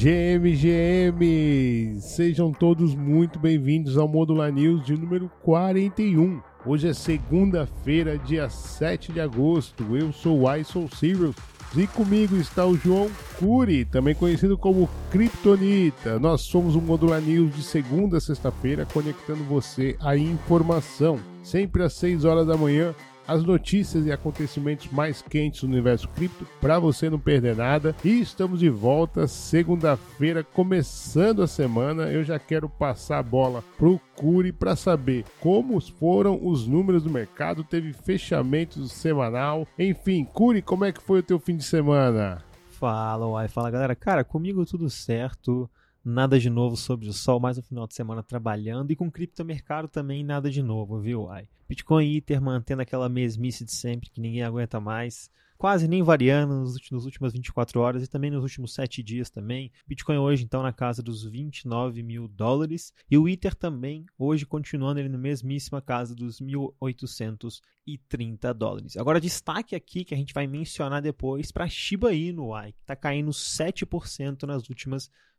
GM, Sejam todos muito bem-vindos ao Modular News de número 41. Hoje é segunda-feira, dia 7 de agosto. Eu sou o iSoul Serious e comigo está o João Curi, também conhecido como Kryptonita. Nós somos o Modular News de segunda a sexta-feira, conectando você à informação, sempre às 6 horas da manhã as notícias e acontecimentos mais quentes do universo cripto para você não perder nada. E estamos de volta segunda-feira, começando a semana. Eu já quero passar a bola pro Curi para saber como foram os números do mercado. Teve fechamento semanal. Enfim, Curi, como é que foi o teu fim de semana? Fala, uai, fala galera. Cara, comigo tudo certo. Nada de novo sobre o sol, mais um final de semana trabalhando e com criptomercado também nada de novo, viu? Ai. Bitcoin e Ether mantendo aquela mesmice de sempre que ninguém aguenta mais, quase nem variando nos últimos, últimas 24 horas e também nos últimos 7 dias também. Bitcoin hoje então na casa dos 29 mil dólares e o Ether também hoje continuando ele na mesmíssima casa dos 1.830 dólares. Agora destaque aqui que a gente vai mencionar depois para Shiba Inu, ai, que está caindo 7% nas últimas 24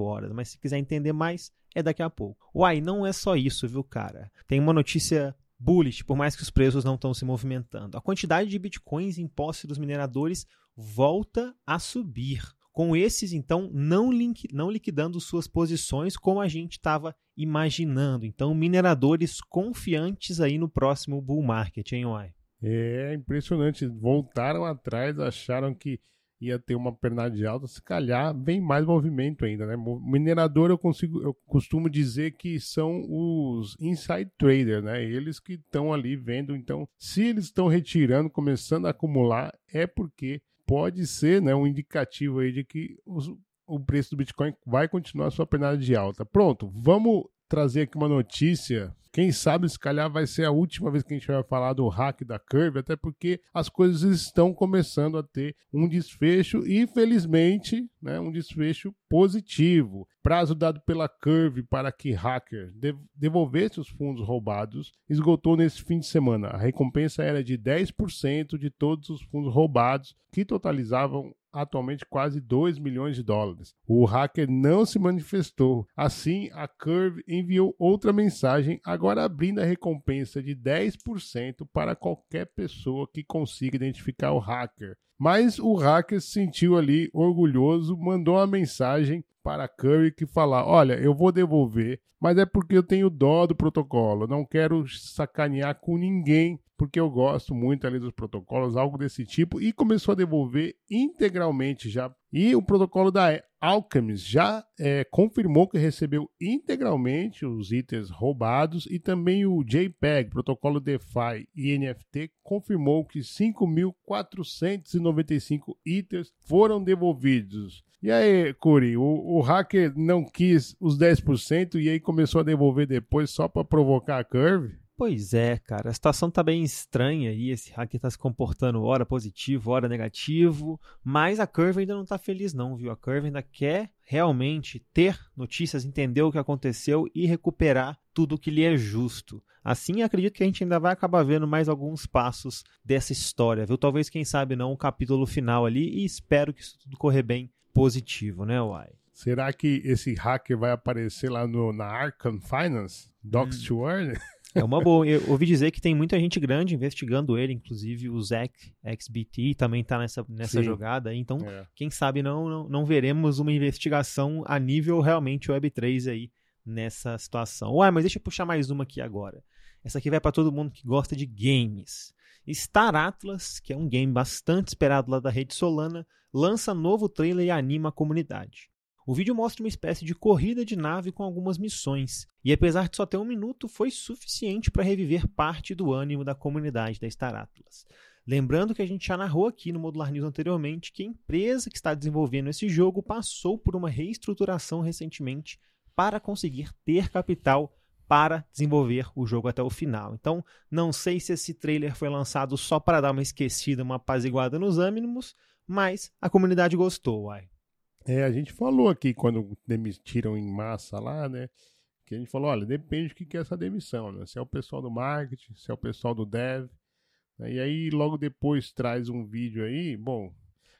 horas. Mas se quiser entender mais, é daqui a pouco. Uai, não é só isso, viu, cara? Tem uma notícia bullish, por mais que os preços não estão se movimentando. A quantidade de bitcoins em posse dos mineradores volta a subir. Com esses, então, não, link, não liquidando suas posições como a gente estava imaginando. Então, mineradores confiantes aí no próximo bull market, hein, Uai? É impressionante. Voltaram atrás, acharam que ia ter uma pernada alta, se calhar vem mais movimento ainda, né? Minerador eu consigo, eu costumo dizer que são os inside traders, né? Eles que estão ali vendo, então, se eles estão retirando, começando a acumular, é porque pode ser, né, um indicativo aí de que os, o preço do Bitcoin vai continuar sua pernada de alta. Pronto, vamos trazer aqui uma notícia. Quem sabe, se calhar, vai ser a última vez que a gente vai falar do hack da Curve, até porque as coisas estão começando a ter um desfecho e, felizmente, né, um desfecho positivo. Prazo dado pela Curve para que hacker devolvesse os fundos roubados esgotou nesse fim de semana. A recompensa era de 10% de todos os fundos roubados, que totalizavam atualmente quase 2 milhões de dólares. O hacker não se manifestou. Assim, a Curve enviou outra mensagem, agora abrindo a recompensa de 10% para qualquer pessoa que consiga identificar o hacker. Mas o hacker se sentiu ali orgulhoso, mandou uma mensagem para a Curry que falar: "Olha, eu vou devolver, mas é porque eu tenho dó do protocolo, não quero sacanear com ninguém porque eu gosto muito ali dos protocolos, algo desse tipo, e começou a devolver integralmente já. E o protocolo da Alchemist já é, confirmou que recebeu integralmente os itens roubados e também o JPEG, protocolo DeFi e NFT, confirmou que 5.495 itens foram devolvidos. E aí, Curi, o, o hacker não quis os 10% e aí começou a devolver depois só para provocar a curve? Pois é, cara, a situação tá bem estranha aí, esse hacker tá se comportando hora positivo, hora negativo, mas a Curve ainda não tá feliz não, viu? A Curve ainda quer realmente ter notícias, entender o que aconteceu e recuperar tudo que lhe é justo. Assim, acredito que a gente ainda vai acabar vendo mais alguns passos dessa história, viu? Talvez, quem sabe não, o capítulo final ali e espero que isso tudo correr bem positivo, né, Uai? Será que esse hacker vai aparecer lá no, na Arkham Finance? Docs hum. to Earn? É uma boa. Eu ouvi dizer que tem muita gente grande investigando ele, inclusive o Zack XBT também está nessa, nessa jogada. Então, é. quem sabe não, não, não, veremos uma investigação a nível realmente Web3 aí nessa situação. Ué, mas deixa eu puxar mais uma aqui agora. Essa aqui vai para todo mundo que gosta de games. Star Atlas, que é um game bastante esperado lá da rede Solana, lança novo trailer e anima a comunidade. O vídeo mostra uma espécie de corrida de nave com algumas missões, e apesar de só ter um minuto, foi suficiente para reviver parte do ânimo da comunidade da Star Atlas. Lembrando que a gente já narrou aqui no Modular News anteriormente que a empresa que está desenvolvendo esse jogo passou por uma reestruturação recentemente para conseguir ter capital para desenvolver o jogo até o final. Então, não sei se esse trailer foi lançado só para dar uma esquecida, uma apaziguada nos ânimos, mas a comunidade gostou, uai. É, a gente falou aqui quando demitiram em massa lá, né? Que a gente falou, olha, depende do que é essa demissão, né? Se é o pessoal do marketing, se é o pessoal do dev. Né? E aí logo depois traz um vídeo aí, bom,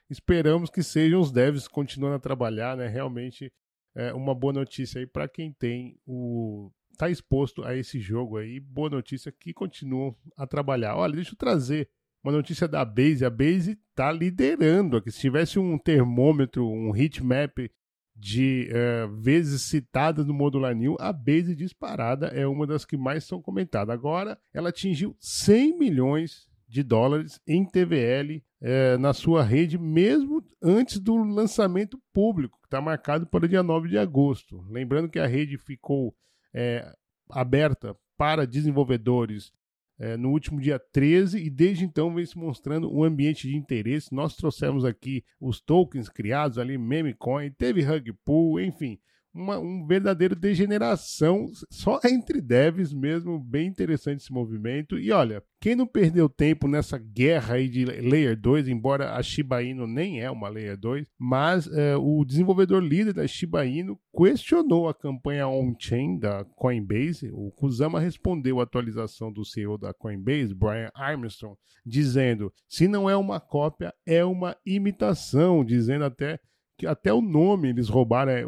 esperamos que sejam os devs continuando a trabalhar, né? Realmente é uma boa notícia aí para quem tem o tá exposto a esse jogo aí. Boa notícia que continuam a trabalhar. Olha, deixa eu trazer uma notícia da Base. A Base tá liderando aqui. Se tivesse um termômetro, um heatmap de uh, vezes citadas no Modular New, a Base disparada é uma das que mais são comentadas. Agora, ela atingiu 100 milhões de dólares em TVL uh, na sua rede, mesmo antes do lançamento público, que está marcado para o dia 9 de agosto. Lembrando que a rede ficou uh, aberta para desenvolvedores é, no último dia 13 e desde então vem se mostrando um ambiente de interesse. Nós trouxemos aqui os tokens criados ali, Memecoin, teve Rug Pool, enfim, uma um verdadeiro degeneração só entre devs mesmo, bem interessante esse movimento. E olha, quem não perdeu tempo nessa guerra aí de Layer 2, embora a Shiba Inu nem é uma Layer 2, mas é, o desenvolvedor líder da Shiba Inu questionou a campanha on-chain da Coinbase. O Kusama respondeu a atualização do CEO da Coinbase, Brian Armstrong, dizendo: se não é uma cópia, é uma imitação, dizendo até que até o nome eles roubaram, é,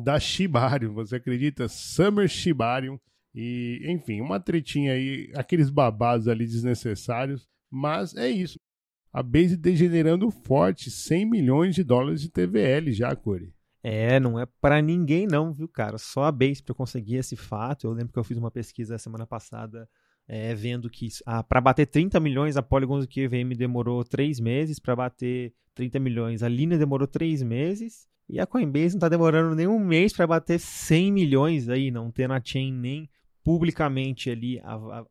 da Shibarium, você acredita? Summer Shibarium. E, enfim, uma tretinha aí, aqueles babados ali desnecessários. Mas é isso. A Base degenerando forte, 100 milhões de dólares de TVL já, Corey. É, não é para ninguém não, viu, cara? Só a Base para conseguir esse fato. Eu lembro que eu fiz uma pesquisa semana passada é, vendo que ah, para bater 30 milhões a Polygon do QVM demorou 3 meses, para bater 30 milhões a Lina demorou 3 meses e a Coinbase não está demorando nem um mês para bater 100 milhões aí, não tendo a chain nem publicamente ali a, a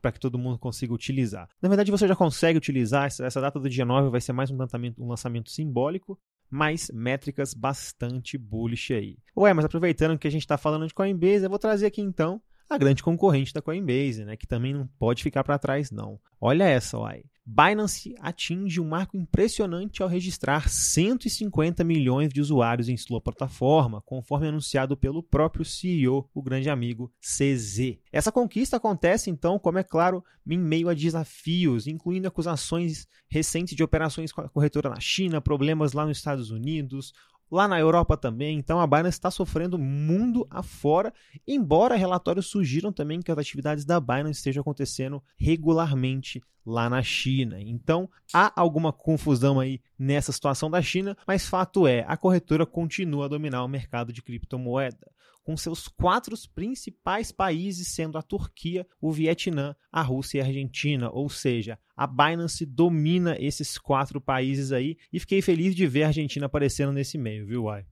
para que todo mundo consiga utilizar. Na verdade, você já consegue utilizar, essa, essa data do dia 9 vai ser mais um lançamento, um lançamento simbólico, mas métricas bastante bullish aí. Ué, mas aproveitando que a gente está falando de Coinbase, eu vou trazer aqui então a grande concorrente da Coinbase, né, que também não pode ficar para trás não. Olha essa, uai. Binance atinge um marco impressionante ao registrar 150 milhões de usuários em sua plataforma, conforme anunciado pelo próprio CEO, o grande amigo CZ. Essa conquista acontece, então, como é claro, em meio a desafios, incluindo acusações recentes de operações com a corretora na China, problemas lá nos Estados Unidos, lá na Europa também. Então a Binance está sofrendo mundo afora, embora relatórios sugiram também que as atividades da Binance estejam acontecendo regularmente lá na China. Então há alguma confusão aí nessa situação da China, mas fato é, a corretora continua a dominar o mercado de criptomoeda com seus quatro principais países sendo a Turquia, o Vietnã, a Rússia e a Argentina. Ou seja, a Binance domina esses quatro países aí e fiquei feliz de ver a Argentina aparecendo nesse meio, viu, Uai?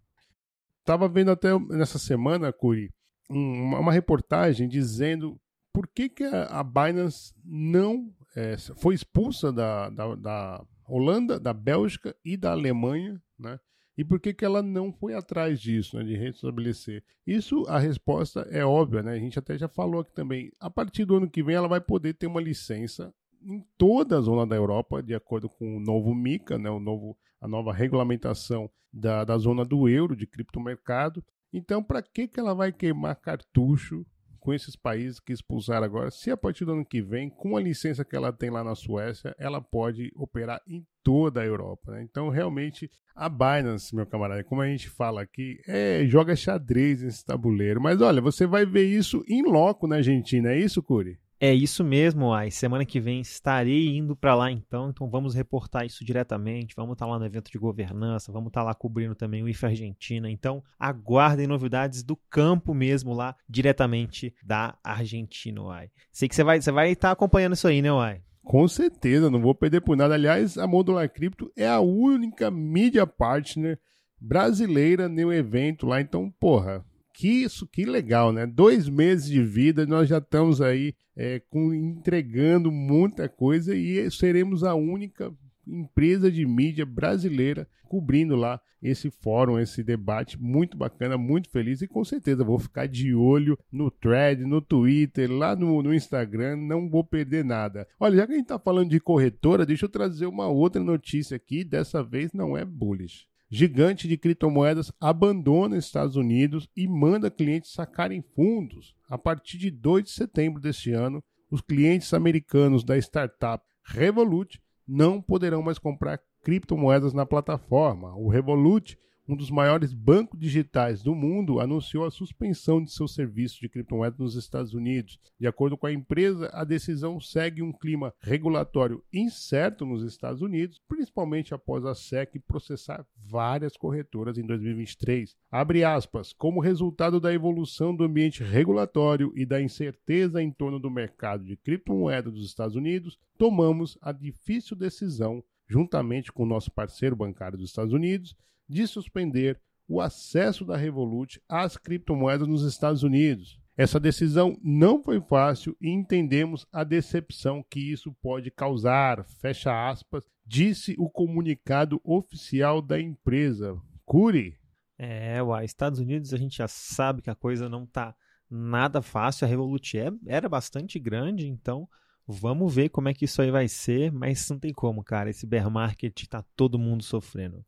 Tava vendo até nessa semana, Curi, uma, reportagem dizendo por que, que a, Binance não é, foi expulsa da, da, da Holanda, da Bélgica e da Alemanha, né? E por que, que ela não foi atrás disso, né, de restabelecer? Isso, a resposta é óbvia, né? A gente até já falou aqui também. A partir do ano que vem, ela vai poder ter uma licença em toda a zona da Europa, de acordo com o novo MICA, né, o novo, a nova regulamentação da, da zona do euro, de criptomercado. Então, para que, que ela vai queimar cartucho com esses países que expulsaram agora, se a partir do ano que vem, com a licença que ela tem lá na Suécia, ela pode operar em toda a Europa. Né? Então, realmente, a Binance, meu camarada, como a gente fala aqui, é, joga xadrez nesse tabuleiro. Mas olha, você vai ver isso em loco na Argentina, é isso, Curi? É isso mesmo, Ai. Semana que vem estarei indo para lá então, então vamos reportar isso diretamente. Vamos estar tá lá no evento de governança, vamos estar tá lá cobrindo também o IFA Argentina. Então, aguardem novidades do campo mesmo lá, diretamente da Argentina, Ai. Sei que você vai, você vai estar tá acompanhando isso aí, né, Ai? Com certeza, não vou perder por nada. Aliás, a Modular Crypto é a única mídia partner brasileira no evento lá, então, porra, que isso, que legal, né? Dois meses de vida, nós já estamos aí é, com, entregando muita coisa e seremos a única empresa de mídia brasileira cobrindo lá esse fórum, esse debate muito bacana, muito feliz e com certeza vou ficar de olho no thread, no Twitter, lá no, no Instagram, não vou perder nada. Olha, já que a gente está falando de corretora, deixa eu trazer uma outra notícia aqui, dessa vez não é bullish gigante de criptomoedas abandona Estados Unidos e manda clientes sacarem fundos. A partir de 2 de setembro deste ano, os clientes americanos da startup Revolut não poderão mais comprar criptomoedas na plataforma. O Revolut um dos maiores bancos digitais do mundo, anunciou a suspensão de seu serviço de criptomoedas nos Estados Unidos. De acordo com a empresa, a decisão segue um clima regulatório incerto nos Estados Unidos, principalmente após a SEC processar várias corretoras em 2023. Abre aspas, como resultado da evolução do ambiente regulatório e da incerteza em torno do mercado de criptomoedas dos Estados Unidos, tomamos a difícil decisão juntamente com o nosso parceiro bancário dos Estados Unidos, de suspender o acesso da Revolut às criptomoedas nos Estados Unidos. Essa decisão não foi fácil e entendemos a decepção que isso pode causar, fecha aspas, disse o comunicado oficial da empresa. Curi. É, uai, Estados Unidos a gente já sabe que a coisa não tá nada fácil, a Revolut é, era bastante grande, então vamos ver como é que isso aí vai ser, mas não tem como, cara, esse bear market tá todo mundo sofrendo.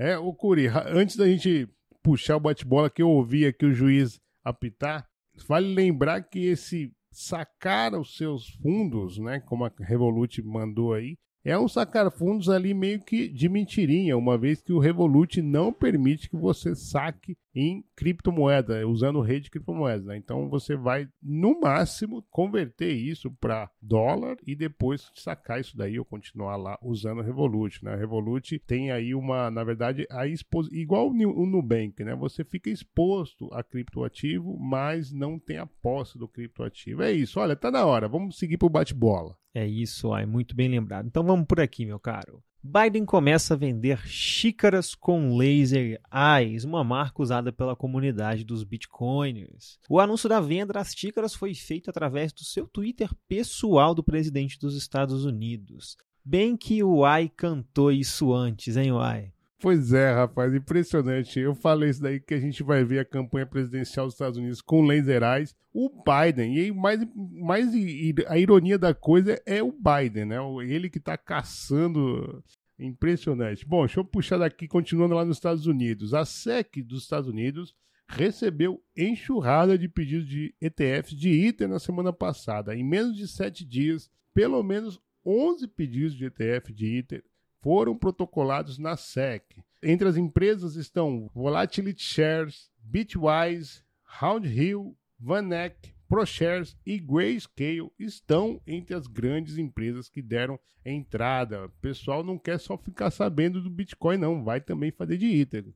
É, o Curi, antes da gente puxar o bate-bola que eu ouvi aqui o juiz apitar, vale lembrar que esse sacar os seus fundos, né, como a Revolut mandou aí, é um sacar fundos ali meio que de mentirinha, uma vez que o Revolut não permite que você saque em criptomoeda, usando rede de criptomoedas. Né? Então você vai, no máximo, converter isso para dólar e depois sacar isso daí ou continuar lá usando o Revolut. Né? A Revolut tem aí uma, na verdade, a exposição, igual o Nubank, né? Você fica exposto a criptoativo, mas não tem a posse do criptoativo. É isso, olha, tá na hora, vamos seguir pro bate-bola. É isso, ai, muito bem lembrado. Então vamos por aqui, meu caro. Biden começa a vender xícaras com laser eyes, uma marca usada pela comunidade dos bitcoiners. O anúncio da venda das xícaras foi feito através do seu Twitter pessoal do presidente dos Estados Unidos. Bem que o Ai cantou isso antes, hein, Ai? Pois é, rapaz, impressionante. Eu falei isso daí que a gente vai ver a campanha presidencial dos Estados Unidos com laser eyes. O Biden, e mais, mais a ironia da coisa é o Biden, né? Ele que tá caçando. Impressionante. Bom, deixa eu puxar daqui, continuando lá nos Estados Unidos. A SEC dos Estados Unidos recebeu enxurrada de pedidos de ETFs de ITER na semana passada. Em menos de sete dias, pelo menos 11 pedidos de ETF de ITER foram protocolados na SEC. Entre as empresas estão Volatility Shares, Bitwise, Roundhill, VanEck, ProShares e Grayscale estão entre as grandes empresas que deram entrada. O pessoal não quer só ficar sabendo do Bitcoin, não. Vai também fazer de Ether.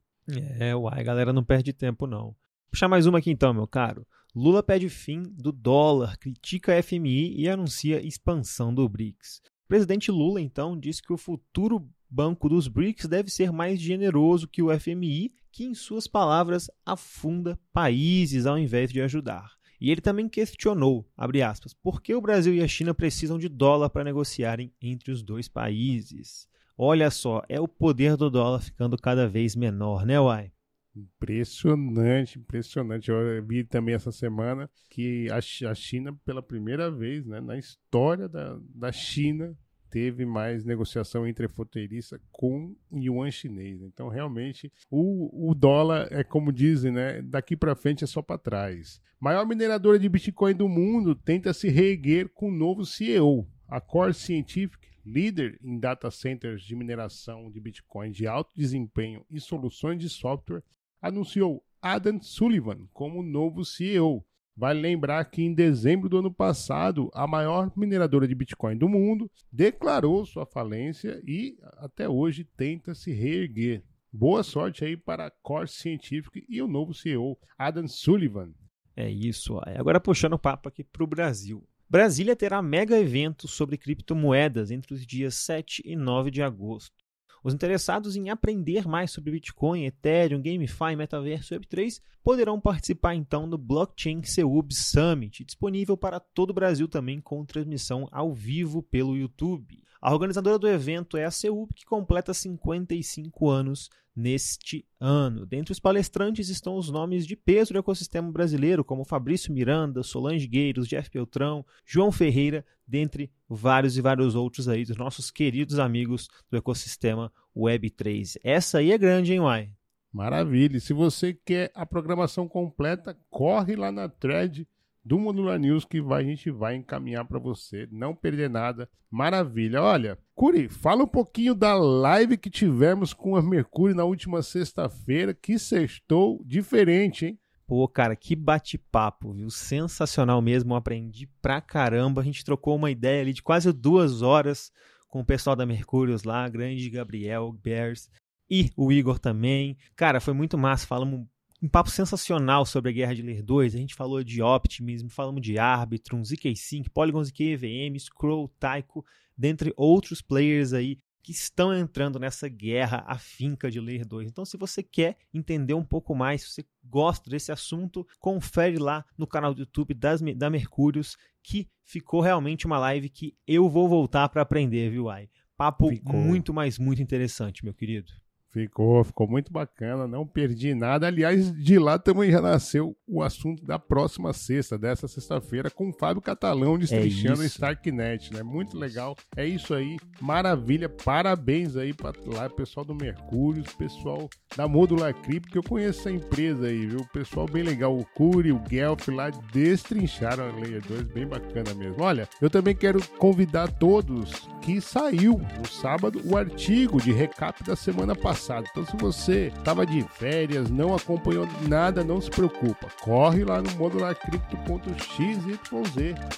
É, uai, galera não perde tempo, não. Puxar mais uma aqui então, meu caro. Lula pede fim do dólar, critica a FMI e anuncia expansão do BRICS. O presidente Lula, então, disse que o futuro Banco dos BRICS deve ser mais generoso que o FMI, que, em suas palavras, afunda países ao invés de ajudar. E ele também questionou, aspas, por que o Brasil e a China precisam de dólar para negociarem entre os dois países. Olha só, é o poder do dólar ficando cada vez menor, né, Uai? Impressionante, impressionante. Eu vi também essa semana que a China, pela primeira vez né, na história da, da China, teve mais negociação entre a com yuan chinês. Então, realmente, o, o dólar é como dizem, né? Daqui para frente é só para trás. Maior mineradora de Bitcoin do mundo tenta se reerguer com um novo CEO. A Core Scientific líder em data centers de mineração de Bitcoin de alto desempenho e soluções de software, anunciou Adam Sullivan como novo CEO. Vale lembrar que em dezembro do ano passado, a maior mineradora de Bitcoin do mundo declarou sua falência e até hoje tenta se reerguer. Boa sorte aí para a Core Scientific e o novo CEO, Adam Sullivan. É isso. Agora puxando o papo aqui para o Brasil. Brasília terá mega evento sobre criptomoedas entre os dias 7 e 9 de agosto. Os interessados em aprender mais sobre Bitcoin, Ethereum, GameFi, Metaverso e Web3 poderão participar então do Blockchain Seub Summit, disponível para todo o Brasil também com transmissão ao vivo pelo YouTube. A organizadora do evento é a CEUP, que completa 55 anos neste ano. Dentre os palestrantes estão os nomes de peso do ecossistema brasileiro, como Fabrício Miranda, Solange Gueiros, Jeff Beltrão, João Ferreira, dentre vários e vários outros aí dos nossos queridos amigos do ecossistema Web3. Essa aí é grande, hein, Uai? Maravilha. E se você quer a programação completa, corre lá na thread do Modular News que vai, a gente vai encaminhar para você, não perder nada. Maravilha. Olha, Curi, fala um pouquinho da live que tivemos com a Mercúrio na última sexta-feira, que sextou diferente, hein? Pô, cara, que bate-papo, viu? Sensacional mesmo, aprendi pra caramba. A gente trocou uma ideia ali de quase duas horas com o pessoal da Mercúrios lá, grande Gabriel Bears e o Igor também. Cara, foi muito massa. Falamos um papo sensacional sobre a Guerra de Ler 2. A gente falou de Optimism, falamos de Arbitrum, ZK-Sync, Polygon ZK EVM, Scroll, Taiko, dentre outros players aí que estão entrando nessa guerra afinca de Layer 2. Então, se você quer entender um pouco mais, se você gosta desse assunto, confere lá no canal do YouTube das, da Mercúrios, que ficou realmente uma live que eu vou voltar para aprender, viu, Ai? Papo ficou. muito, mais muito interessante, meu querido. Ficou, ficou muito bacana, não perdi nada. Aliás, de lá também já nasceu o assunto da próxima sexta, dessa sexta-feira, com o Fábio Catalão destrinchando é Starknet, né? Muito legal. É isso aí, maravilha. Parabéns aí para lá, pessoal do Mercúrio, pessoal da Modular Cripto, que eu conheço essa empresa aí, viu? Pessoal bem legal, o Curi, o Guelph lá destrincharam a Layer 2, bem bacana mesmo. Olha, eu também quero convidar todos que saiu no sábado o artigo de recap da semana passada. Então, se você estava de férias, não acompanhou nada, não se preocupa. Corre lá no modularcrypto.xyz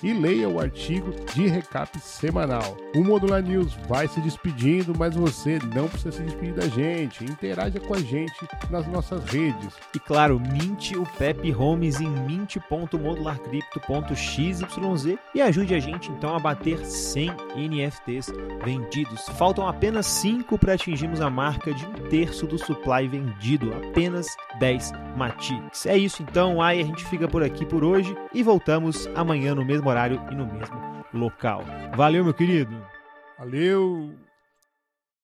e leia o artigo de recap semanal. O Modular News vai se despedindo, mas você não precisa se despedir da gente. Interaja com a gente nas nossas redes. E claro, minte o Pepe Holmes em mint.modularcrypto.xyz e ajude a gente então a bater 100 NFTs vendidos. Faltam apenas 5 para atingirmos a marca de um terço do supply vendido, apenas 10 Matix. É isso então, aí a gente fica por aqui por hoje e voltamos amanhã no mesmo horário e no mesmo local. Valeu, meu querido! Valeu!